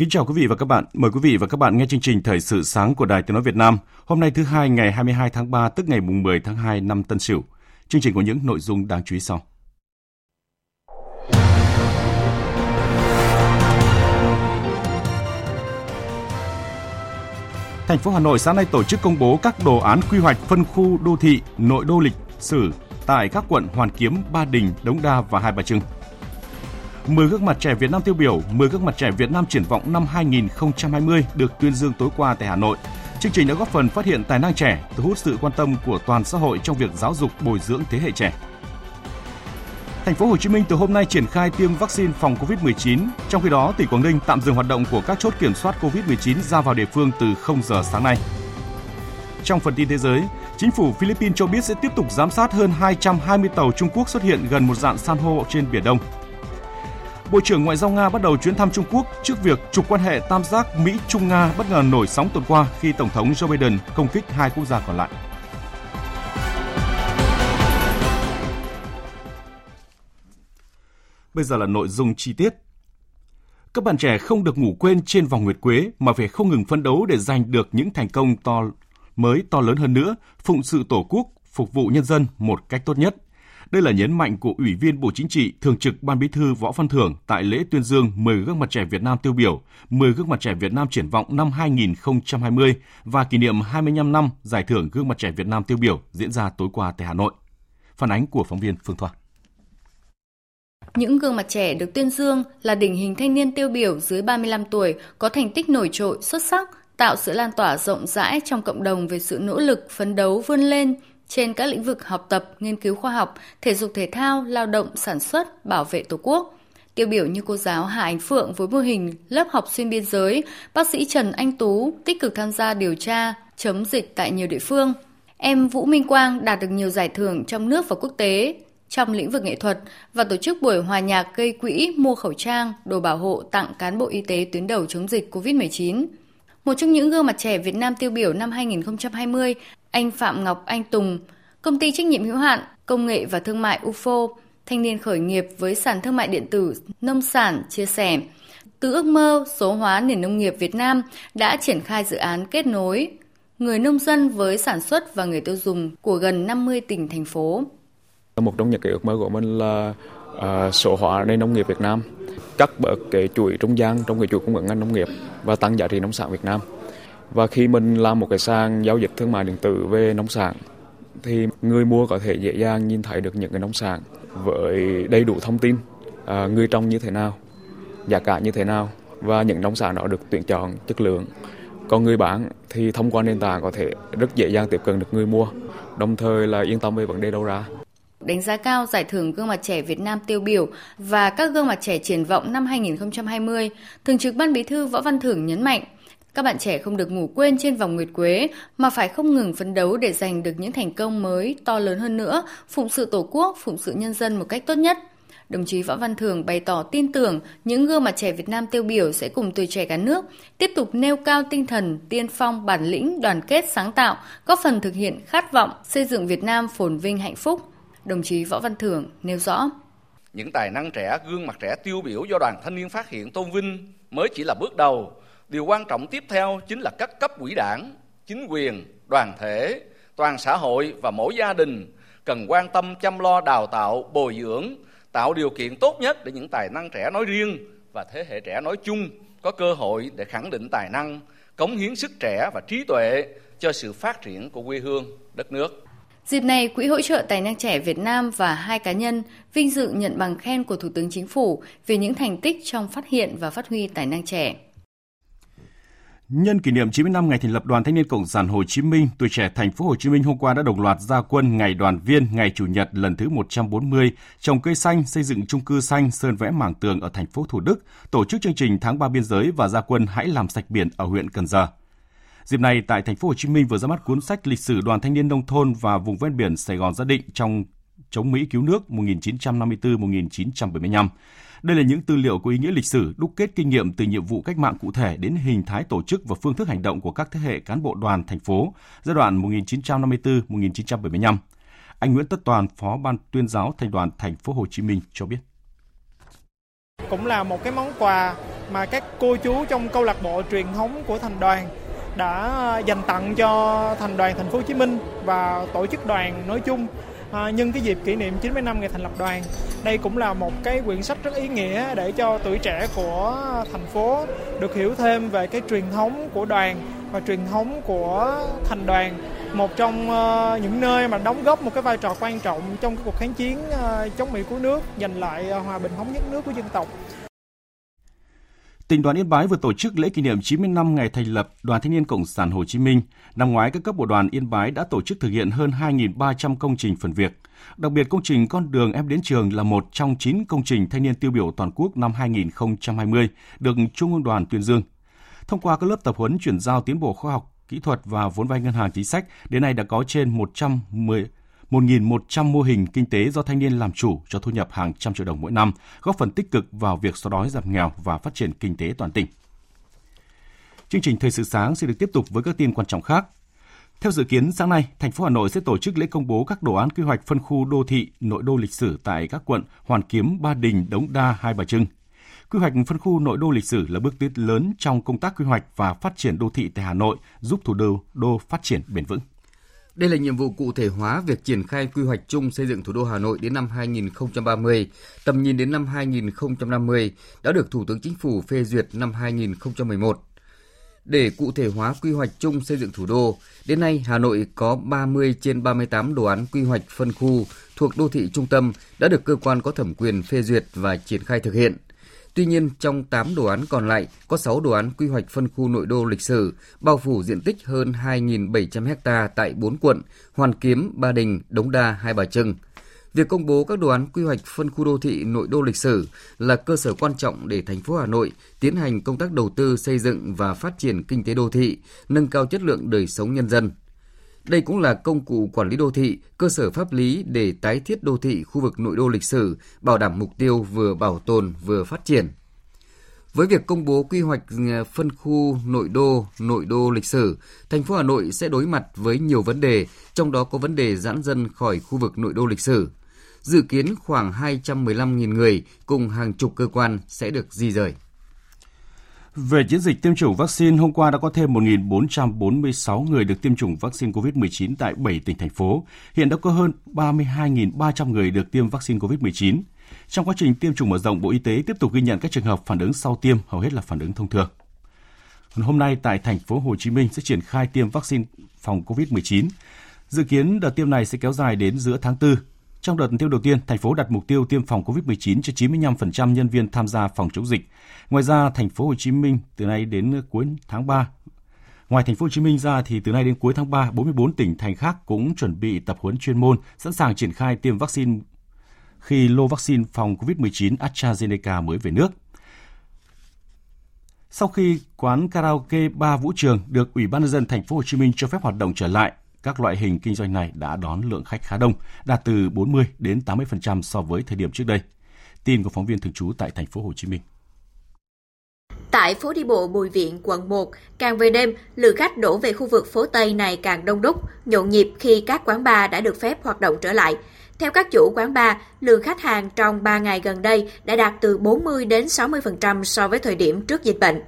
Kính chào quý vị và các bạn. Mời quý vị và các bạn nghe chương trình Thời sự sáng của Đài Tiếng nói Việt Nam. Hôm nay thứ hai ngày 22 tháng 3 tức ngày mùng 10 tháng 2 năm Tân Sửu. Chương trình có những nội dung đáng chú ý sau. Thành phố Hà Nội sáng nay tổ chức công bố các đồ án quy hoạch phân khu đô thị nội đô lịch sử tại các quận Hoàn Kiếm, Ba Đình, Đống Đa và Hai Bà Trưng. 10 gương mặt trẻ Việt Nam tiêu biểu, 10 gương mặt trẻ Việt Nam triển vọng năm 2020 được tuyên dương tối qua tại Hà Nội. Chương trình đã góp phần phát hiện tài năng trẻ, thu hút sự quan tâm của toàn xã hội trong việc giáo dục bồi dưỡng thế hệ trẻ. Thành phố Hồ Chí Minh từ hôm nay triển khai tiêm vaccine phòng COVID-19, trong khi đó tỉnh Quảng Ninh tạm dừng hoạt động của các chốt kiểm soát COVID-19 ra vào địa phương từ 0 giờ sáng nay. Trong phần tin thế giới, chính phủ Philippines cho biết sẽ tiếp tục giám sát hơn 220 tàu Trung Quốc xuất hiện gần một dạng san hô trên Biển Đông. Bộ trưởng Ngoại giao Nga bắt đầu chuyến thăm Trung Quốc trước việc trục quan hệ tam giác Mỹ-Trung Nga bất ngờ nổi sóng tuần qua khi Tổng thống Joe Biden công kích hai quốc gia còn lại. Bây giờ là nội dung chi tiết. Các bạn trẻ không được ngủ quên trên vòng nguyệt quế mà phải không ngừng phấn đấu để giành được những thành công to mới to lớn hơn nữa, phụng sự Tổ quốc, phục vụ nhân dân một cách tốt nhất – đây là nhấn mạnh của Ủy viên Bộ Chính trị, Thường trực Ban Bí thư Võ Văn Thưởng tại lễ tuyên dương 10 gương mặt trẻ Việt Nam tiêu biểu, 10 gương mặt trẻ Việt Nam triển vọng năm 2020 và kỷ niệm 25 năm giải thưởng gương mặt trẻ Việt Nam tiêu biểu diễn ra tối qua tại Hà Nội. Phản ánh của phóng viên Phương Thoa. Những gương mặt trẻ được tuyên dương là đỉnh hình thanh niên tiêu biểu dưới 35 tuổi có thành tích nổi trội, xuất sắc, tạo sự lan tỏa rộng rãi trong cộng đồng về sự nỗ lực phấn đấu vươn lên trên các lĩnh vực học tập, nghiên cứu khoa học, thể dục thể thao, lao động, sản xuất, bảo vệ Tổ quốc. Tiêu biểu như cô giáo Hà Ánh Phượng với mô hình lớp học xuyên biên giới, bác sĩ Trần Anh Tú tích cực tham gia điều tra, chấm dịch tại nhiều địa phương. Em Vũ Minh Quang đạt được nhiều giải thưởng trong nước và quốc tế trong lĩnh vực nghệ thuật và tổ chức buổi hòa nhạc gây quỹ mua khẩu trang, đồ bảo hộ tặng cán bộ y tế tuyến đầu chống dịch COVID-19. Một trong những gương mặt trẻ Việt Nam tiêu biểu năm 2020 anh Phạm Ngọc Anh Tùng, công ty trách nhiệm hữu hạn công nghệ và thương mại UFO, thanh niên khởi nghiệp với sàn thương mại điện tử nông sản chia sẻ, từ ước mơ số hóa nền nông nghiệp Việt Nam đã triển khai dự án kết nối người nông dân với sản xuất và người tiêu dùng của gần 50 tỉnh thành phố. Một trong những cái ước mơ của mình là uh, số hóa nền nông nghiệp Việt Nam, cắt bớt cái chuỗi trung gian trong cái chuỗi cung ứng ngành nông nghiệp và tăng giá trị nông sản Việt Nam. Và khi mình làm một cái sàn giao dịch thương mại điện tử về nông sản thì người mua có thể dễ dàng nhìn thấy được những cái nông sản với đầy đủ thông tin à, người trồng như thế nào, giá cả như thế nào và những nông sản đó được tuyển chọn chất lượng. Còn người bán thì thông qua nền tảng có thể rất dễ dàng tiếp cận được người mua, đồng thời là yên tâm về vấn đề đầu ra. Đánh giá cao giải thưởng gương mặt trẻ Việt Nam tiêu biểu và các gương mặt trẻ triển vọng năm 2020, Thường trực Ban Bí thư Võ Văn Thưởng nhấn mạnh – các bạn trẻ không được ngủ quên trên vòng nguyệt quế mà phải không ngừng phấn đấu để giành được những thành công mới to lớn hơn nữa, phụng sự Tổ quốc, phụng sự nhân dân một cách tốt nhất. Đồng chí Võ Văn Thường bày tỏ tin tưởng những gương mặt trẻ Việt Nam tiêu biểu sẽ cùng tuổi trẻ cả nước tiếp tục nêu cao tinh thần tiên phong, bản lĩnh, đoàn kết, sáng tạo, góp phần thực hiện khát vọng xây dựng Việt Nam phồn vinh hạnh phúc. Đồng chí Võ Văn Thường nêu rõ. Những tài năng trẻ, gương mặt trẻ tiêu biểu do đoàn thanh niên phát hiện tôn vinh mới chỉ là bước đầu, điều quan trọng tiếp theo chính là các cấp quỹ đảng chính quyền đoàn thể toàn xã hội và mỗi gia đình cần quan tâm chăm lo đào tạo bồi dưỡng tạo điều kiện tốt nhất để những tài năng trẻ nói riêng và thế hệ trẻ nói chung có cơ hội để khẳng định tài năng cống hiến sức trẻ và trí tuệ cho sự phát triển của quê hương đất nước Dịp này, Quỹ hỗ trợ tài năng trẻ Việt Nam và hai cá nhân vinh dự nhận bằng khen của Thủ tướng Chính phủ về những thành tích trong phát hiện và phát huy tài năng trẻ. Nhân kỷ niệm 90 năm ngày thành lập Đoàn Thanh niên Cộng sản Hồ Chí Minh, tuổi trẻ thành phố Hồ Chí Minh hôm qua đã đồng loạt ra quân ngày đoàn viên ngày chủ nhật lần thứ 140 trồng cây xanh, xây dựng chung cư xanh, sơn vẽ mảng tường ở thành phố Thủ Đức, tổ chức chương trình tháng 3 biên giới và ra quân hãy làm sạch biển ở huyện Cần Giờ. Dịp này tại thành phố Hồ Chí Minh vừa ra mắt cuốn sách lịch sử Đoàn Thanh niên nông thôn và vùng ven biển Sài Gòn gia định trong chống Mỹ cứu nước 1954-1975. Đây là những tư liệu có ý nghĩa lịch sử, đúc kết kinh nghiệm từ nhiệm vụ cách mạng cụ thể đến hình thái tổ chức và phương thức hành động của các thế hệ cán bộ đoàn thành phố giai đoạn 1954-1975. Anh Nguyễn Tất Toàn, Phó Ban tuyên giáo Thành đoàn Thành phố Hồ Chí Minh cho biết. Cũng là một cái món quà mà các cô chú trong câu lạc bộ truyền thống của thành đoàn đã ờ, dành tặng cho thành đoàn Thành phố Hồ Chí Minh và tổ chức đoàn nói chung à, nhân cái dịp kỷ niệm 90 năm ngày thành lập đoàn. Đây cũng là một cái quyển sách rất ý nghĩa để cho tuổi trẻ của thành phố được hiểu thêm về cái truyền thống của đoàn và truyền thống của thành đoàn một trong uh, những nơi mà đóng góp một cái vai trò quan trọng trong cái cuộc kháng chiến uh, chống Mỹ cứu nước giành lại uh, hòa bình thống nhất nước của dân tộc. Tỉnh đoàn Yên Bái vừa tổ chức lễ kỷ niệm 90 năm ngày thành lập Đoàn Thanh niên Cộng sản Hồ Chí Minh. Năm ngoái, các cấp bộ đoàn Yên Bái đã tổ chức thực hiện hơn 2.300 công trình phần việc. Đặc biệt, công trình Con đường em đến trường là một trong 9 công trình thanh niên tiêu biểu toàn quốc năm 2020 được Trung ương đoàn tuyên dương. Thông qua các lớp tập huấn chuyển giao tiến bộ khoa học, kỹ thuật và vốn vay ngân hàng chính sách, đến nay đã có trên 110 1.100 mô hình kinh tế do thanh niên làm chủ cho thu nhập hàng trăm triệu đồng mỗi năm, góp phần tích cực vào việc xóa đói giảm nghèo và phát triển kinh tế toàn tỉnh. Chương trình Thời sự sáng sẽ được tiếp tục với các tin quan trọng khác. Theo dự kiến, sáng nay, thành phố Hà Nội sẽ tổ chức lễ công bố các đồ án quy hoạch phân khu đô thị nội đô lịch sử tại các quận Hoàn Kiếm, Ba Đình, Đống Đa, Hai Bà Trưng. Quy hoạch phân khu nội đô lịch sử là bước tiến lớn trong công tác quy hoạch và phát triển đô thị tại Hà Nội, giúp thủ đô đô phát triển bền vững. Đây là nhiệm vụ cụ thể hóa việc triển khai quy hoạch chung xây dựng thủ đô Hà Nội đến năm 2030, tầm nhìn đến năm 2050 đã được Thủ tướng Chính phủ phê duyệt năm 2011. Để cụ thể hóa quy hoạch chung xây dựng thủ đô, đến nay Hà Nội có 30 trên 38 đồ án quy hoạch phân khu thuộc đô thị trung tâm đã được cơ quan có thẩm quyền phê duyệt và triển khai thực hiện – Tuy nhiên, trong 8 đồ án còn lại có 6 đồ án quy hoạch phân khu nội đô lịch sử, bao phủ diện tích hơn 2.700 ha tại 4 quận Hoàn Kiếm, Ba Đình, Đống Đa, Hai Bà Trưng. Việc công bố các đồ án quy hoạch phân khu đô thị nội đô lịch sử là cơ sở quan trọng để thành phố Hà Nội tiến hành công tác đầu tư xây dựng và phát triển kinh tế đô thị, nâng cao chất lượng đời sống nhân dân. Đây cũng là công cụ quản lý đô thị, cơ sở pháp lý để tái thiết đô thị khu vực nội đô lịch sử, bảo đảm mục tiêu vừa bảo tồn vừa phát triển. Với việc công bố quy hoạch ờ, phân khu nội đô, nội đô lịch sử, thành phố Hà Nội sẽ đối mặt với nhiều vấn đề, trong đó có vấn đề giãn dân khỏi khu vực nội đô lịch sử. Dự kiến khoảng 215.000 người cùng hàng chục cơ quan sẽ được di rời. Về chiến dịch tiêm chủng vaccine, hôm qua đã có thêm 1.446 người được tiêm chủng vaccine COVID-19 tại 7 tỉnh thành phố. Hiện đã có hơn 32.300 người được tiêm vaccine COVID-19. Trong quá trình tiêm chủng mở rộng, Bộ Y tế tiếp tục ghi nhận các trường hợp phản ứng sau tiêm, hầu hết là phản ứng thông thường. Hôm nay tại thành phố Hồ Chí Minh sẽ triển khai tiêm vaccine phòng COVID-19. Dự kiến đợt tiêm này sẽ kéo dài đến giữa tháng 4. Trong đợt tiêm đầu tiên, thành phố đặt mục tiêu tiêm phòng COVID-19 cho 95% nhân viên tham gia phòng chống dịch. Ngoài ra, thành phố Hồ Chí Minh từ nay đến cuối tháng 3 Ngoài thành phố Hồ Chí Minh ra thì từ nay đến cuối tháng 3, 44 tỉnh thành khác cũng chuẩn bị tập huấn chuyên môn, sẵn sàng triển khai tiêm vaccine khi lô vaccine phòng COVID-19 AstraZeneca mới về nước. Sau khi quán karaoke ba vũ trường được Ủy ban nhân dân thành phố Hồ Chí Minh cho phép hoạt động trở lại, các loại hình kinh doanh này đã đón lượng khách khá đông, đạt từ 40 đến 80% so với thời điểm trước đây. Tin của phóng viên thường trú tại thành phố Hồ Chí Minh. Tại phố đi bộ Bùi Viện, quận 1, càng về đêm, lượng khách đổ về khu vực phố Tây này càng đông đúc, nhộn nhịp khi các quán bar đã được phép hoạt động trở lại. Theo các chủ quán bar, lượng khách hàng trong 3 ngày gần đây đã đạt từ 40 đến 60% so với thời điểm trước dịch bệnh.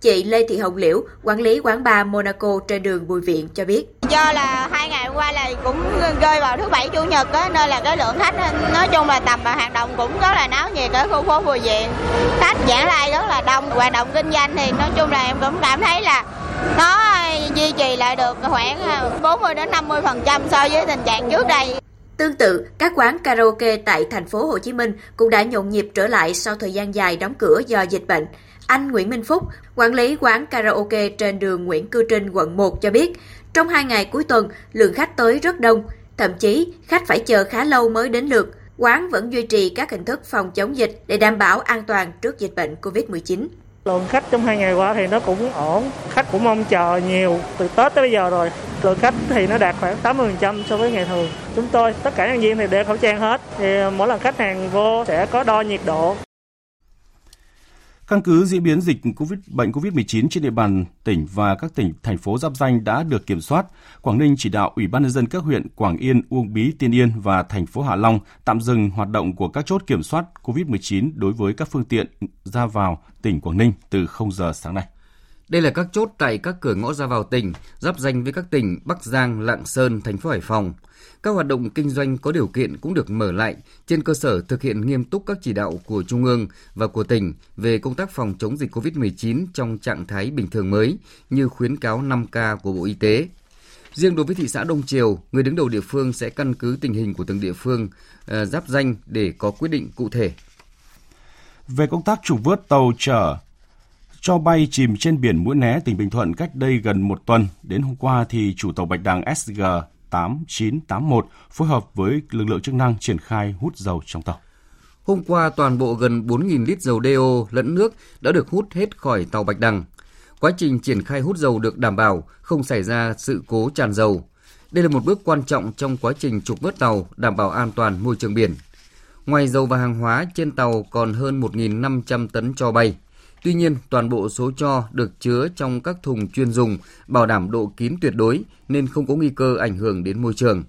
Chị Lê Thị Hồng Liễu, quản lý quán bar Monaco trên đường Bùi Viện cho biết. Do là hai ngày qua là cũng rơi vào thứ bảy chủ nhật á, nên là cái lượng khách nói chung là tầm hoạt động cũng rất là náo nhiệt ở khu phố Bùi Viện. Khách giãn lai rất là đông, hoạt động kinh doanh thì nói chung là em cũng cảm thấy là nó duy trì lại được khoảng 40 đến 50 phần trăm so với tình trạng trước đây. Tương tự, các quán karaoke tại thành phố Hồ Chí Minh cũng đã nhộn nhịp trở lại sau thời gian dài đóng cửa do dịch bệnh. Anh Nguyễn Minh Phúc, quản lý quán karaoke trên đường Nguyễn Cư Trinh, quận 1 cho biết, trong hai ngày cuối tuần, lượng khách tới rất đông, thậm chí khách phải chờ khá lâu mới đến lượt. Quán vẫn duy trì các hình thức phòng chống dịch để đảm bảo an toàn trước dịch bệnh COVID-19. Lượng khách trong hai ngày qua thì nó cũng ổn, khách cũng mong chờ nhiều từ Tết tới bây giờ rồi. Lượng khách thì nó đạt khoảng 80% so với ngày thường. Chúng tôi, tất cả nhân viên thì đeo khẩu trang hết, thì mỗi lần khách hàng vô sẽ có đo nhiệt độ. Căn cứ diễn biến dịch COVID, bệnh COVID-19 trên địa bàn tỉnh và các tỉnh, thành phố giáp danh đã được kiểm soát, Quảng Ninh chỉ đạo Ủy ban nhân dân các huyện Quảng Yên, Uông Bí, Tiên Yên và thành phố Hạ Long tạm dừng hoạt động của các chốt kiểm soát COVID-19 đối với các phương tiện ra vào tỉnh Quảng Ninh từ 0 giờ sáng nay. Đây là các chốt tại các cửa ngõ ra vào tỉnh, giáp danh với các tỉnh Bắc Giang, Lạng Sơn, thành phố Hải Phòng. Các hoạt động kinh doanh có điều kiện cũng được mở lại trên cơ sở thực hiện nghiêm túc các chỉ đạo của Trung ương và của tỉnh về công tác phòng chống dịch COVID-19 trong trạng thái bình thường mới như khuyến cáo 5K của Bộ Y tế. Riêng đối với thị xã Đông Triều, người đứng đầu địa phương sẽ căn cứ tình hình của từng địa phương uh, giáp danh để có quyết định cụ thể. Về công tác trục vớt tàu chở cho bay chìm trên biển Mũi Né, tỉnh Bình Thuận cách đây gần một tuần. Đến hôm qua thì chủ tàu Bạch Đằng SG 8981 phối hợp với lực lượng chức năng triển khai hút dầu trong tàu. Hôm qua, toàn bộ gần 4.000 lít dầu DO lẫn nước đã được hút hết khỏi tàu Bạch Đằng. Quá trình triển khai hút dầu được đảm bảo, không xảy ra sự cố tràn dầu. Đây là một bước quan trọng trong quá trình trục vớt tàu, đảm bảo an toàn môi trường biển. Ngoài dầu và hàng hóa, trên tàu còn hơn 1.500 tấn cho bay. Tuy nhiên, toàn bộ số cho được chứa trong các thùng chuyên dùng, bảo đảm độ kín tuyệt đối nên không có nguy cơ ảnh hưởng đến môi trường.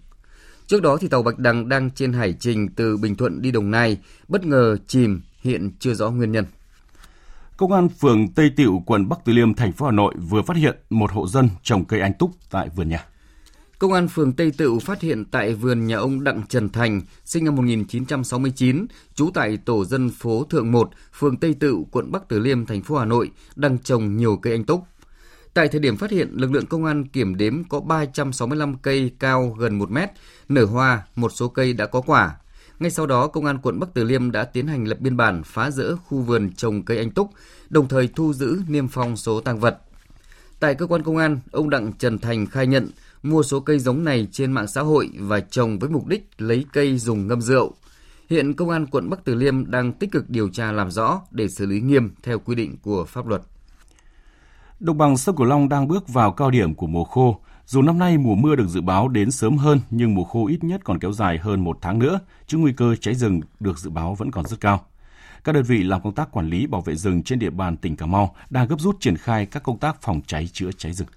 Trước đó thì tàu Bạch Đằng đang trên hải trình từ Bình Thuận đi Đồng Nai, bất ngờ chìm, hiện chưa rõ nguyên nhân. Công an phường Tây Tịu, quận Bắc Từ Liêm, thành phố Hà Nội vừa phát hiện một hộ dân trồng cây anh túc tại vườn nhà. Công an phường Tây Tựu phát hiện tại vườn nhà ông Đặng Trần Thành, sinh năm 1969, trú tại tổ dân phố Thượng 1, phường Tây Tựu, quận Bắc Từ Liêm, thành phố Hà Nội, đang trồng nhiều cây anh túc. Tại thời điểm phát hiện, lực lượng công an kiểm đếm có 365 cây cao gần 1 mét, nở hoa, một số cây đã có quả. Ngay sau đó, Công an quận Bắc Từ Liêm đã tiến hành lập biên bản phá rỡ khu vườn trồng cây anh túc, đồng thời thu giữ niêm phong số tăng vật. Tại cơ quan công an, ông Đặng Trần Thành khai nhận mua số cây giống này trên mạng xã hội và trồng với mục đích lấy cây dùng ngâm rượu. Hiện Công an quận Bắc Từ Liêm đang tích cực điều tra làm rõ để xử lý nghiêm theo quy định của pháp luật. Đồng bằng sông Cửu Long đang bước vào cao điểm của mùa khô. Dù năm nay mùa mưa được dự báo đến sớm hơn, nhưng mùa khô ít nhất còn kéo dài hơn một tháng nữa, chứ nguy cơ cháy rừng được dự báo vẫn còn rất cao. Các đơn vị làm công tác quản lý bảo vệ rừng trên địa bàn tỉnh Cà Mau đang gấp rút triển khai các công tác phòng cháy chữa cháy rừng.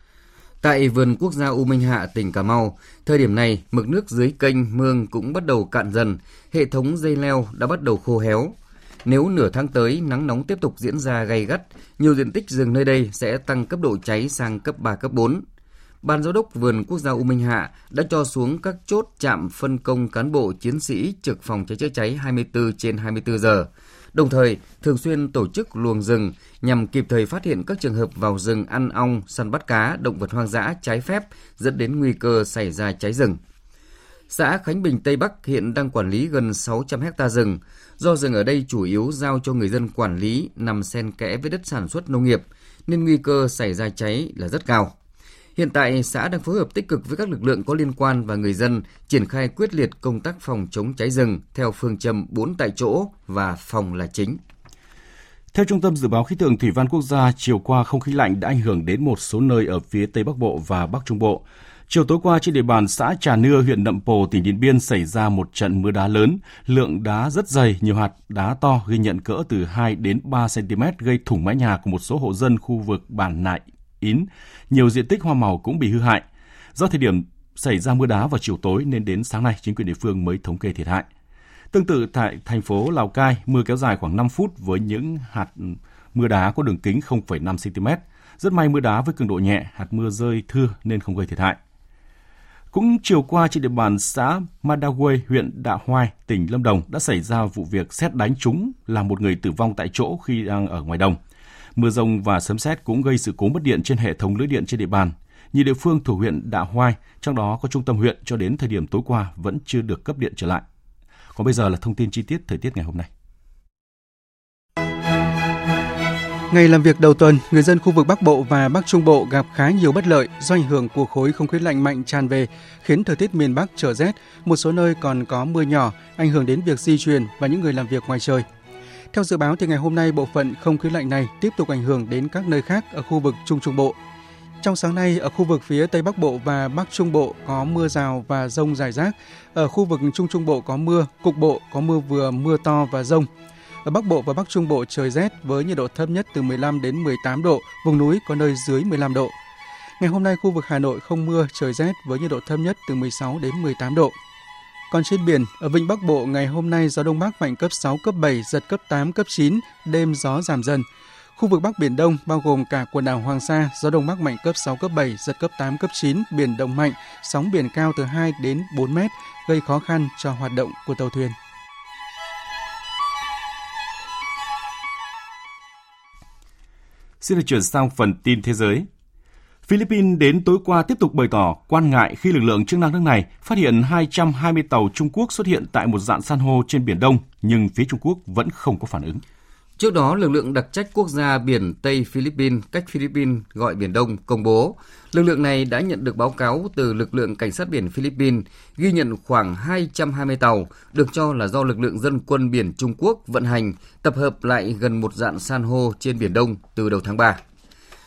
Tại vườn quốc gia U Minh Hạ, tỉnh Cà Mau, thời điểm này mực nước dưới kênh mương cũng bắt đầu cạn dần, hệ thống dây leo đã bắt đầu khô héo. Nếu nửa tháng tới nắng nóng tiếp tục diễn ra gay gắt, nhiều diện tích rừng nơi đây sẽ tăng cấp độ cháy sang cấp 3, cấp 4. Ban giám đốc vườn quốc gia U Minh Hạ đã cho xuống các chốt trạm phân công cán bộ chiến sĩ trực phòng cháy chữa cháy 24 trên 24 giờ, đồng thời thường xuyên tổ chức luồng rừng nhằm kịp thời phát hiện các trường hợp vào rừng ăn ong, săn bắt cá, động vật hoang dã trái phép dẫn đến nguy cơ xảy ra cháy rừng. Xã Khánh Bình Tây Bắc hiện đang quản lý gần 600 hecta rừng, do rừng ở đây chủ yếu giao cho người dân quản lý nằm xen kẽ với đất sản xuất nông nghiệp, nên nguy cơ xảy ra cháy là rất cao. Hiện tại, xã đang phối hợp tích cực với các lực lượng có liên quan và người dân triển khai quyết liệt công tác phòng chống cháy rừng theo phương châm 4 tại chỗ và phòng là chính. Theo Trung tâm Dự báo Khí tượng Thủy văn Quốc gia, chiều qua không khí lạnh đã ảnh hưởng đến một số nơi ở phía Tây Bắc Bộ và Bắc Trung Bộ. Chiều tối qua trên địa bàn xã Trà Nưa, huyện Nậm Pồ, tỉnh Điện Biên xảy ra một trận mưa đá lớn. Lượng đá rất dày, nhiều hạt đá to ghi nhận cỡ từ 2 đến 3 cm gây thủng mái nhà của một số hộ dân khu vực bản Nại, Ín. Nhiều diện tích hoa màu cũng bị hư hại. Do thời điểm xảy ra mưa đá vào chiều tối nên đến sáng nay chính quyền địa phương mới thống kê thiệt hại. Tương tự tại thành phố Lào Cai, mưa kéo dài khoảng 5 phút với những hạt mưa đá có đường kính 0,5 cm. Rất may mưa đá với cường độ nhẹ, hạt mưa rơi thưa nên không gây thiệt hại. Cũng chiều qua trên địa bàn xã Madaway, huyện Đạ Hoai, tỉnh Lâm Đồng đã xảy ra vụ việc xét đánh trúng làm một người tử vong tại chỗ khi đang ở ngoài đồng. Mưa rông và sấm sét cũng gây sự cố mất điện trên hệ thống lưới điện trên địa bàn. Nhiều địa phương thuộc huyện Đạ Hoai, trong đó có trung tâm huyện cho đến thời điểm tối qua vẫn chưa được cấp điện trở lại. Còn bây giờ là thông tin chi tiết thời tiết ngày hôm nay. Ngày làm việc đầu tuần, người dân khu vực Bắc Bộ và Bắc Trung Bộ gặp khá nhiều bất lợi do ảnh hưởng của khối không khí lạnh mạnh tràn về, khiến thời tiết miền Bắc trở rét, một số nơi còn có mưa nhỏ, ảnh hưởng đến việc di chuyển và những người làm việc ngoài trời. Theo dự báo thì ngày hôm nay bộ phận không khí lạnh này tiếp tục ảnh hưởng đến các nơi khác ở khu vực Trung Trung Bộ. Trong sáng nay, ở khu vực phía Tây Bắc Bộ và Bắc Trung Bộ có mưa rào và rông rải rác. Ở khu vực Trung Trung Bộ có mưa, cục bộ có mưa vừa, mưa to và rông. Ở Bắc Bộ và Bắc Trung Bộ trời rét với nhiệt độ thấp nhất từ 15 đến 18 độ, vùng núi có nơi dưới 15 độ. Ngày hôm nay khu vực Hà Nội không mưa, trời rét với nhiệt độ thấp nhất từ 16 đến 18 độ. Còn trên biển, ở Vịnh Bắc Bộ ngày hôm nay gió Đông Bắc mạnh cấp 6, cấp 7, giật cấp 8, cấp 9, đêm gió giảm dần. Khu vực Bắc Biển Đông bao gồm cả quần đảo Hoàng Sa, gió Đông Bắc mạnh cấp 6, cấp 7, giật cấp 8, cấp 9, biển động mạnh, sóng biển cao từ 2 đến 4 mét, gây khó khăn cho hoạt động của tàu thuyền. Xin được chuyển sang phần tin thế giới. Philippines đến tối qua tiếp tục bày tỏ quan ngại khi lực lượng chức năng nước này phát hiện 220 tàu Trung Quốc xuất hiện tại một dạng san hô trên Biển Đông, nhưng phía Trung Quốc vẫn không có phản ứng. Trước đó, lực lượng đặc trách quốc gia biển Tây Philippines, cách Philippines gọi Biển Đông, công bố lực lượng này đã nhận được báo cáo từ lực lượng cảnh sát biển Philippines ghi nhận khoảng 220 tàu được cho là do lực lượng dân quân biển Trung Quốc vận hành tập hợp lại gần một dạng san hô trên Biển Đông từ đầu tháng 3.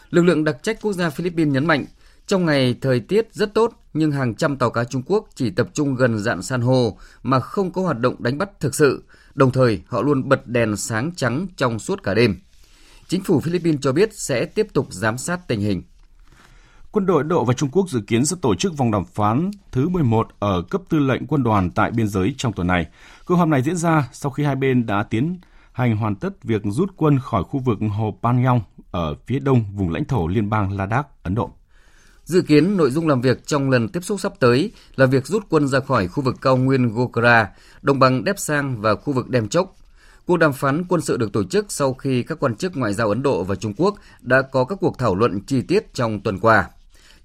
Lực lượng đặc trách quốc gia Philippines nhấn mạnh, trong ngày thời tiết rất tốt nhưng hàng trăm tàu cá Trung Quốc chỉ tập trung gần dạng san hô mà không có hoạt động đánh bắt thực sự, đồng thời họ luôn bật đèn sáng trắng trong suốt cả đêm. Chính phủ Philippines cho biết sẽ tiếp tục giám sát tình hình. Quân đội Độ và Trung Quốc dự kiến sẽ tổ chức vòng đàm phán thứ 11 ở cấp tư lệnh quân đoàn tại biên giới trong tuần này. Cuộc họp này diễn ra sau khi hai bên đã tiến hành hoàn tất việc rút quân khỏi khu vực Hồ Panyong ở phía đông vùng lãnh thổ liên bang Ladakh, Ấn Độ. Dự kiến nội dung làm việc trong lần tiếp xúc sắp tới là việc rút quân ra khỏi khu vực cao nguyên Gokra, đồng bằng Đép Sang và khu vực Đem Chốc. Cuộc đàm phán quân sự được tổ chức sau khi các quan chức ngoại giao Ấn Độ và Trung Quốc đã có các cuộc thảo luận chi tiết trong tuần qua.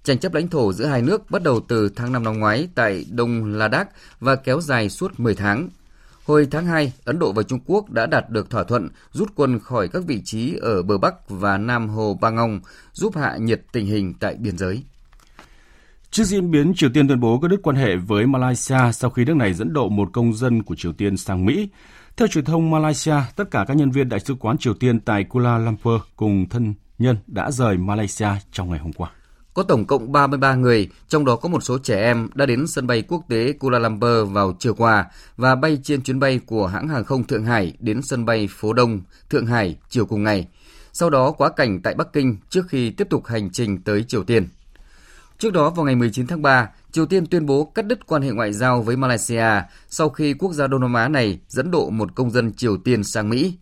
Tranh chấp lãnh thổ giữa hai nước bắt đầu từ tháng 5 năm ngoái tại Đông Ladakh và kéo dài suốt 10 tháng. Hồi tháng 2, Ấn Độ và Trung Quốc đã đạt được thỏa thuận rút quân khỏi các vị trí ở bờ Bắc và Nam Hồ Bangong, giúp hạ nhiệt tình hình tại biên giới. Trước diễn biến Triều Tiên tuyên bố cắt đứt quan hệ với Malaysia sau khi nước này dẫn độ một công dân của Triều Tiên sang Mỹ. Theo truyền thông Malaysia, tất cả các nhân viên đại sứ quán Triều Tiên tại Kuala Lumpur cùng thân nhân đã rời Malaysia trong ngày hôm qua. Có tổng cộng 33 người, trong đó có một số trẻ em đã đến sân bay quốc tế Kuala Lumpur vào chiều qua và bay trên chuyến bay của hãng hàng không Thượng Hải đến sân bay phố Đông, Thượng Hải chiều cùng ngày. Sau đó quá cảnh tại Bắc Kinh trước khi tiếp tục hành trình tới Triều Tiên. Trước đó vào ngày 19 tháng 3, Triều Tiên tuyên bố cắt đứt quan hệ ngoại giao với Malaysia sau khi quốc gia Đông Nam Á này dẫn độ một công dân Triều Tiên sang Mỹ.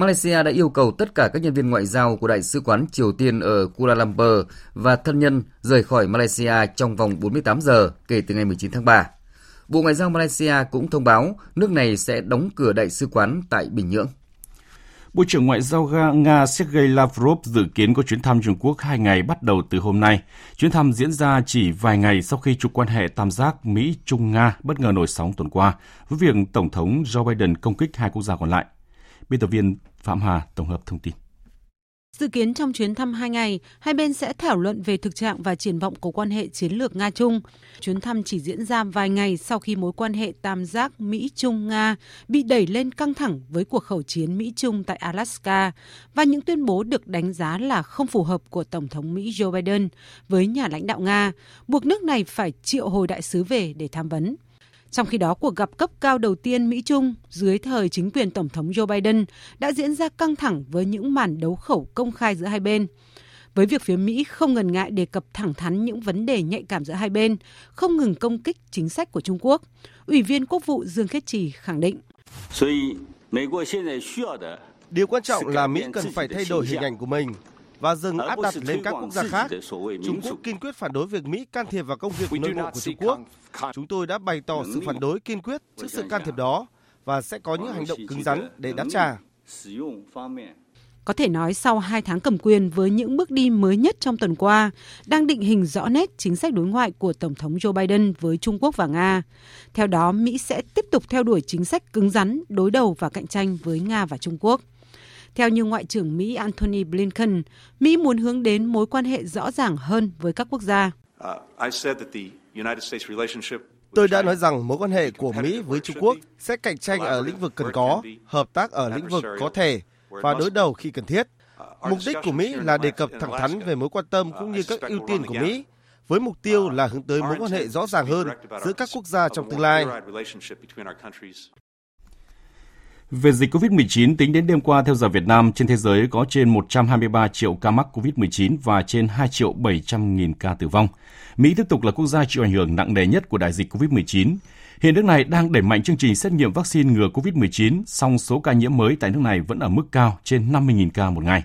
Malaysia đã yêu cầu tất cả các nhân viên ngoại giao của Đại sứ quán Triều Tiên ở Kuala Lumpur và thân nhân rời khỏi Malaysia trong vòng 48 giờ kể từ ngày 19 tháng 3. Bộ Ngoại giao Malaysia cũng thông báo nước này sẽ đóng cửa đại sứ quán tại Bình Nhưỡng. Bộ trưởng Ngoại giao Nga Sergei Lavrov dự kiến có chuyến thăm Trung Quốc hai ngày bắt đầu từ hôm nay. Chuyến thăm diễn ra chỉ vài ngày sau khi trục quan hệ tam giác Mỹ-Trung-Nga bất ngờ nổi sóng tuần qua, với việc Tổng thống Joe Biden công kích hai quốc gia còn lại. Biên tập viên Phạm Hà tổng hợp thông tin. Dự kiến trong chuyến thăm hai ngày, hai bên sẽ thảo luận về thực trạng và triển vọng của quan hệ chiến lược Nga-Trung. Chuyến thăm chỉ diễn ra vài ngày sau khi mối quan hệ tam giác Mỹ-Trung-Nga bị đẩy lên căng thẳng với cuộc khẩu chiến Mỹ-Trung tại Alaska và những tuyên bố được đánh giá là không phù hợp của Tổng thống Mỹ Joe Biden với nhà lãnh đạo Nga, buộc nước này phải triệu hồi đại sứ về để tham vấn. Trong khi đó, cuộc gặp cấp cao đầu tiên Mỹ-Trung dưới thời chính quyền Tổng thống Joe Biden đã diễn ra căng thẳng với những màn đấu khẩu công khai giữa hai bên. Với việc phía Mỹ không ngần ngại đề cập thẳng thắn những vấn đề nhạy cảm giữa hai bên, không ngừng công kích chính sách của Trung Quốc, Ủy viên Quốc vụ Dương Khiết Trì khẳng định. Điều quan trọng là Mỹ cần phải thay đổi hình ảnh của mình và dừng áp đặt lên các quốc gia khác. Trung Quốc kiên quyết phản đối việc Mỹ can thiệp vào công việc nội bộ của Trung Quốc. Chúng tôi đã bày tỏ sự phản đối kiên quyết trước sự can thiệp đó và sẽ có những hành động cứng rắn để đáp trả. Có thể nói sau 2 tháng cầm quyền với những bước đi mới nhất trong tuần qua, đang định hình rõ nét chính sách đối ngoại của Tổng thống Joe Biden với Trung Quốc và Nga. Theo đó, Mỹ sẽ tiếp tục theo đuổi chính sách cứng rắn, đối đầu và cạnh tranh với Nga và Trung Quốc. Theo như Ngoại trưởng Mỹ Antony Blinken, Mỹ muốn hướng đến mối quan hệ rõ ràng hơn với các quốc gia. Tôi đã nói rằng mối quan hệ của Mỹ với Trung Quốc sẽ cạnh tranh ở lĩnh vực cần có, hợp tác ở lĩnh vực có thể và đối đầu khi cần thiết. Mục đích của Mỹ là đề cập thẳng thắn về mối quan tâm cũng như các ưu tiên của Mỹ, với mục tiêu là hướng tới mối quan hệ rõ ràng hơn giữa các quốc gia trong tương lai. Về dịch COVID-19, tính đến đêm qua theo giờ Việt Nam, trên thế giới có trên 123 triệu ca mắc COVID-19 và trên 2 triệu 700 nghìn ca tử vong. Mỹ tiếp tục là quốc gia chịu ảnh hưởng nặng nề nhất của đại dịch COVID-19. Hiện nước này đang đẩy mạnh chương trình xét nghiệm vaccine ngừa COVID-19, song số ca nhiễm mới tại nước này vẫn ở mức cao trên 50.000 ca một ngày.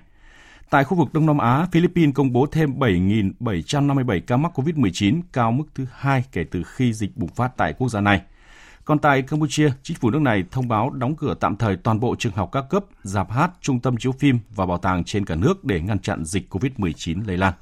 Tại khu vực Đông Nam Á, Philippines công bố thêm 7.757 ca mắc COVID-19, cao mức thứ hai kể từ khi dịch bùng phát tại quốc gia này. Còn tại Campuchia, chính phủ nước này thông báo đóng cửa tạm thời toàn bộ trường học các cấp, dạp hát, trung tâm chiếu phim và bảo tàng trên cả nước để ngăn chặn dịch COVID-19 lây lan.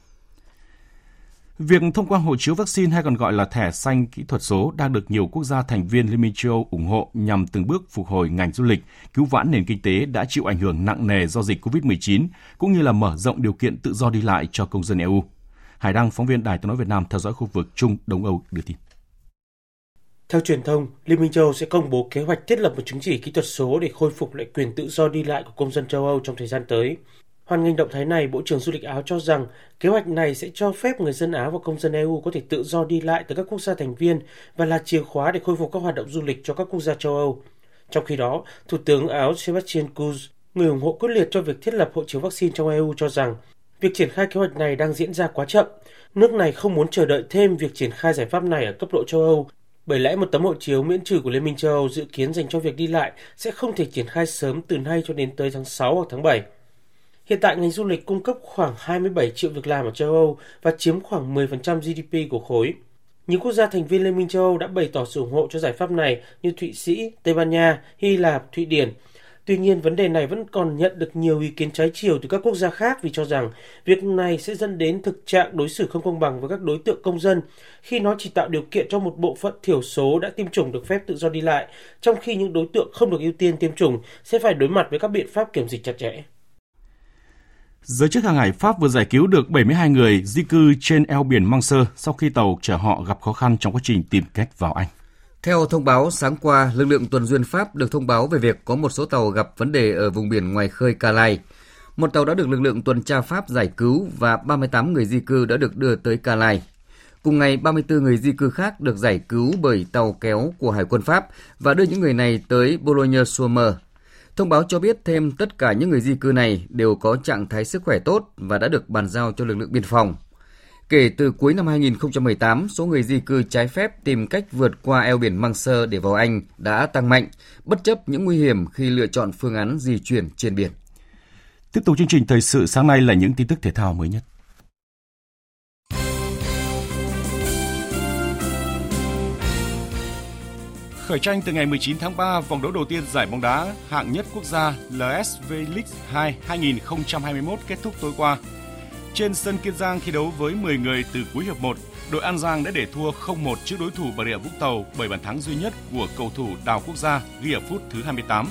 Việc thông qua hộ chiếu vaccine hay còn gọi là thẻ xanh kỹ thuật số đang được nhiều quốc gia thành viên Liên minh châu Âu ủng hộ nhằm từng bước phục hồi ngành du lịch, cứu vãn nền kinh tế đã chịu ảnh hưởng nặng nề do dịch COVID-19, cũng như là mở rộng điều kiện tự do đi lại cho công dân EU. Hải Đăng, phóng viên Đài tiếng nói Việt Nam theo dõi khu vực Trung Đông Âu đưa tin. Theo truyền thông, Liên minh châu Âu sẽ công bố kế hoạch thiết lập một chứng chỉ kỹ thuật số để khôi phục lại quyền tự do đi lại của công dân châu Âu trong thời gian tới. Hoan nghênh động thái này, Bộ trưởng Du lịch Áo cho rằng kế hoạch này sẽ cho phép người dân Áo và công dân EU có thể tự do đi lại từ các quốc gia thành viên và là chìa khóa để khôi phục các hoạt động du lịch cho các quốc gia châu Âu. Trong khi đó, Thủ tướng Áo Sebastian Kurz, người ủng hộ quyết liệt cho việc thiết lập hộ chiếu vaccine trong EU cho rằng việc triển khai kế hoạch này đang diễn ra quá chậm. Nước này không muốn chờ đợi thêm việc triển khai giải pháp này ở cấp độ châu Âu bởi lẽ một tấm hộ chiếu miễn trừ của Liên minh châu Âu dự kiến dành cho việc đi lại sẽ không thể triển khai sớm từ nay cho đến tới tháng 6 hoặc tháng 7. Hiện tại ngành du lịch cung cấp khoảng 27 triệu việc làm ở châu Âu và chiếm khoảng 10% GDP của khối. Nhiều quốc gia thành viên Liên minh châu Âu đã bày tỏ sự ủng hộ cho giải pháp này như Thụy Sĩ, Tây Ban Nha, Hy Lạp, Thụy Điển. Tuy nhiên, vấn đề này vẫn còn nhận được nhiều ý kiến trái chiều từ các quốc gia khác vì cho rằng việc này sẽ dẫn đến thực trạng đối xử không công bằng với các đối tượng công dân khi nó chỉ tạo điều kiện cho một bộ phận thiểu số đã tiêm chủng được phép tự do đi lại, trong khi những đối tượng không được ưu tiên tiêm chủng sẽ phải đối mặt với các biện pháp kiểm dịch chặt chẽ. Giới chức hàng hải Pháp vừa giải cứu được 72 người di cư trên eo biển Manche sau khi tàu chở họ gặp khó khăn trong quá trình tìm cách vào Anh. Theo thông báo sáng qua, lực lượng tuần duyên Pháp được thông báo về việc có một số tàu gặp vấn đề ở vùng biển ngoài khơi Calais. Một tàu đã được lực lượng tuần tra Pháp giải cứu và 38 người di cư đã được đưa tới Calais. Cùng ngày, 34 người di cư khác được giải cứu bởi tàu kéo của Hải quân Pháp và đưa những người này tới Boulogne-sur-Mer. Thông báo cho biết thêm tất cả những người di cư này đều có trạng thái sức khỏe tốt và đã được bàn giao cho lực lượng biên phòng. Kể từ cuối năm 2018, số người di cư trái phép tìm cách vượt qua eo biển Manche để vào Anh đã tăng mạnh, bất chấp những nguy hiểm khi lựa chọn phương án di chuyển trên biển. Tiếp tục chương trình thời sự sáng nay là những tin tức thể thao mới nhất. Khởi tranh từ ngày 19 tháng 3, vòng đấu đầu tiên giải bóng đá hạng nhất quốc gia LSV League 2 2021 kết thúc tối qua. Trên sân Kiên Giang thi đấu với 10 người từ cuối hiệp 1, đội An Giang đã để thua 0-1 trước đối thủ Bà Rịa Vũng Tàu bởi bàn thắng duy nhất của cầu thủ Đào Quốc gia ghi ở phút thứ 28.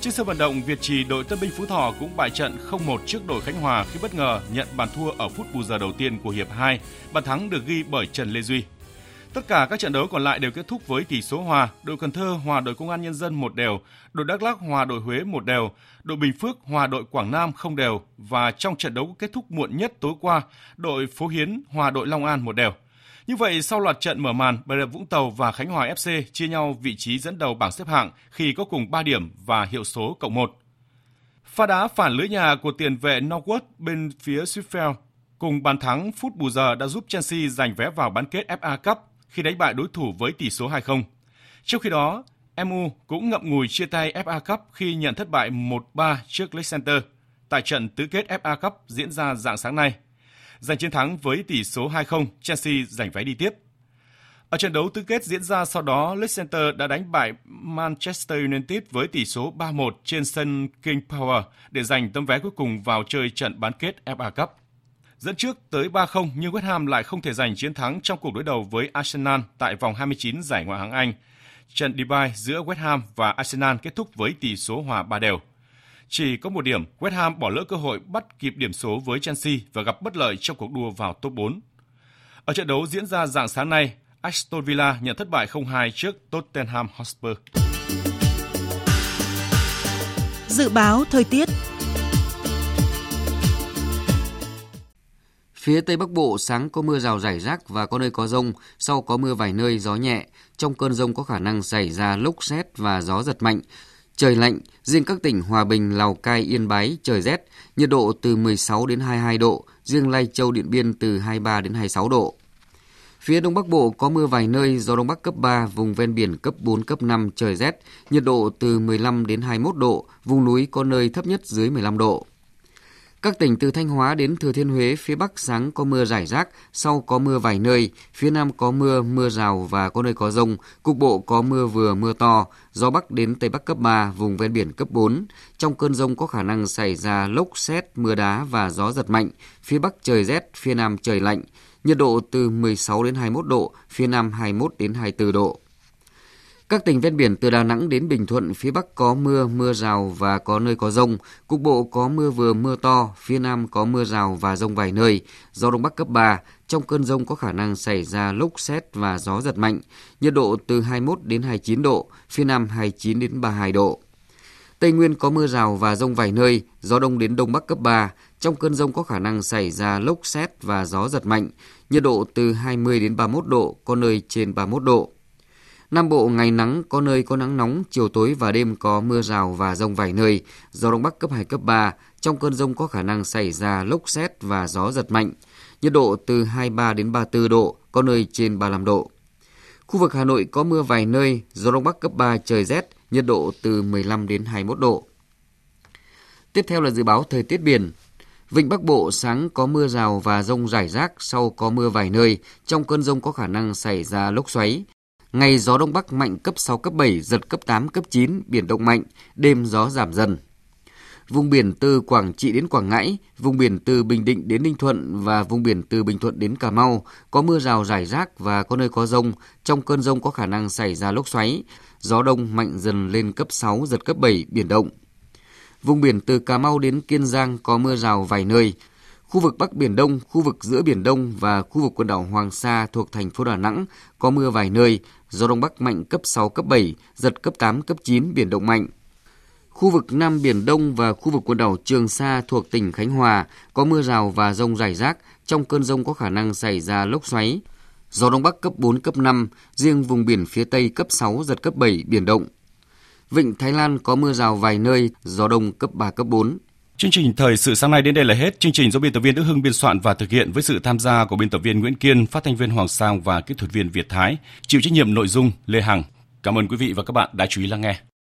Trên sân vận động Việt Trì, đội Tân binh Phú Thọ cũng bại trận 0-1 trước đội Khánh Hòa khi bất ngờ nhận bàn thua ở phút bù giờ đầu tiên của hiệp 2. Bàn thắng được ghi bởi Trần Lê Duy. Tất cả các trận đấu còn lại đều kết thúc với tỷ số hòa. Đội Cần Thơ hòa đội Công an Nhân dân một đều, đội Đắk Lắk hòa đội Huế một đều, đội Bình Phước hòa đội Quảng Nam không đều và trong trận đấu kết thúc muộn nhất tối qua, đội Phố Hiến hòa đội Long An một đều. Như vậy, sau loạt trận mở màn, Bà Rịa Vũng Tàu và Khánh Hòa FC chia nhau vị trí dẫn đầu bảng xếp hạng khi có cùng 3 điểm và hiệu số cộng 1. Pha đá phản lưới nhà của tiền vệ Norwood bên phía Sheffield cùng bàn thắng phút bù giờ đã giúp Chelsea giành vé vào bán kết FA Cup khi đánh bại đối thủ với tỷ số 2-0. Trong khi đó, MU cũng ngậm ngùi chia tay FA Cup khi nhận thất bại 1-3 trước Leicester tại trận tứ kết FA Cup diễn ra dạng sáng nay. Giành chiến thắng với tỷ số 2-0, Chelsea giành vé đi tiếp. Ở trận đấu tứ kết diễn ra sau đó, Leicester đã đánh bại Manchester United với tỷ số 3-1 trên sân King Power để giành tấm vé cuối cùng vào chơi trận bán kết FA Cup. Dẫn trước tới 3-0 nhưng West Ham lại không thể giành chiến thắng trong cuộc đối đầu với Arsenal tại vòng 29 giải Ngoại hạng Anh. Trận derby giữa West Ham và Arsenal kết thúc với tỷ số hòa 3 đều. Chỉ có một điểm, West Ham bỏ lỡ cơ hội bắt kịp điểm số với Chelsea và gặp bất lợi trong cuộc đua vào top 4. Ở trận đấu diễn ra dạng sáng nay, Aston Villa nhận thất bại 0-2 trước Tottenham Hotspur. Dự báo thời tiết Phía Tây Bắc Bộ sáng có mưa rào rải rác và có nơi có rông, sau có mưa vài nơi gió nhẹ. Trong cơn rông có khả năng xảy ra lốc xét và gió giật mạnh. Trời lạnh, riêng các tỉnh Hòa Bình, Lào Cai, Yên Bái trời rét, nhiệt độ từ 16 đến 22 độ, riêng Lai Châu, Điện Biên từ 23 đến 26 độ. Phía Đông Bắc Bộ có mưa vài nơi, gió Đông Bắc cấp 3, vùng ven biển cấp 4, cấp 5, trời rét, nhiệt độ từ 15 đến 21 độ, vùng núi có nơi thấp nhất dưới 15 độ. Các tỉnh từ Thanh Hóa đến Thừa Thiên Huế, phía Bắc sáng có mưa rải rác, sau có mưa vài nơi, phía Nam có mưa, mưa rào và có nơi có rông, cục bộ có mưa vừa mưa to, gió Bắc đến Tây Bắc cấp 3, vùng ven biển cấp 4. Trong cơn rông có khả năng xảy ra lốc, xét, mưa đá và gió giật mạnh, phía Bắc trời rét, phía Nam trời lạnh, nhiệt độ từ 16 đến 21 độ, phía Nam 21 đến 24 độ. Các tỉnh ven biển từ Đà Nẵng đến Bình Thuận, phía Bắc có mưa, mưa rào và có nơi có rông. Cục bộ có mưa vừa mưa to, phía Nam có mưa rào và rông vài nơi. Gió Đông Bắc cấp 3, trong cơn rông có khả năng xảy ra lốc xét và gió giật mạnh. Nhiệt độ từ 21 đến 29 độ, phía Nam 29 đến 32 độ. Tây Nguyên có mưa rào và rông vài nơi, gió đông đến đông bắc cấp 3. Trong cơn rông có khả năng xảy ra lốc xét và gió giật mạnh. Nhiệt độ từ 20 đến 31 độ, có nơi trên 31 độ. Nam Bộ ngày nắng, có nơi có nắng nóng, chiều tối và đêm có mưa rào và rông vài nơi, gió đông bắc cấp 2, cấp 3. Trong cơn rông có khả năng xảy ra lốc xét và gió giật mạnh. Nhiệt độ từ 23 đến 34 độ, có nơi trên 35 độ. Khu vực Hà Nội có mưa vài nơi, gió đông bắc cấp 3 trời rét, nhiệt độ từ 15 đến 21 độ. Tiếp theo là dự báo thời tiết biển. Vịnh Bắc Bộ sáng có mưa rào và rông rải rác, sau có mưa vài nơi. Trong cơn rông có khả năng xảy ra lốc xoáy. Ngày gió Đông Bắc mạnh cấp 6, cấp 7, giật cấp 8, cấp 9, biển động mạnh, đêm gió giảm dần. Vùng biển từ Quảng Trị đến Quảng Ngãi, vùng biển từ Bình Định đến Ninh Thuận và vùng biển từ Bình Thuận đến Cà Mau có mưa rào rải rác và có nơi có rông. Trong cơn rông có khả năng xảy ra lốc xoáy, gió đông mạnh dần lên cấp 6, giật cấp 7, biển động. Vùng biển từ Cà Mau đến Kiên Giang có mưa rào vài nơi. Khu vực Bắc Biển Đông, khu vực giữa Biển Đông và khu vực quần đảo Hoàng Sa thuộc thành phố Đà Nẵng có mưa vài nơi, gió Đông Bắc mạnh cấp 6, cấp 7, giật cấp 8, cấp 9, biển động mạnh. Khu vực Nam Biển Đông và khu vực quần đảo Trường Sa thuộc tỉnh Khánh Hòa có mưa rào và rông rải rác, trong cơn rông có khả năng xảy ra lốc xoáy. Gió Đông Bắc cấp 4, cấp 5, riêng vùng biển phía Tây cấp 6, giật cấp 7, biển động. Vịnh Thái Lan có mưa rào vài nơi, gió đông cấp 3, cấp 4. Chương trình thời sự sáng nay đến đây là hết. Chương trình do biên tập viên Đức Hưng biên soạn và thực hiện với sự tham gia của biên tập viên Nguyễn Kiên, phát thanh viên Hoàng Sang và kỹ thuật viên Việt Thái. Chịu trách nhiệm nội dung Lê Hằng. Cảm ơn quý vị và các bạn đã chú ý lắng nghe.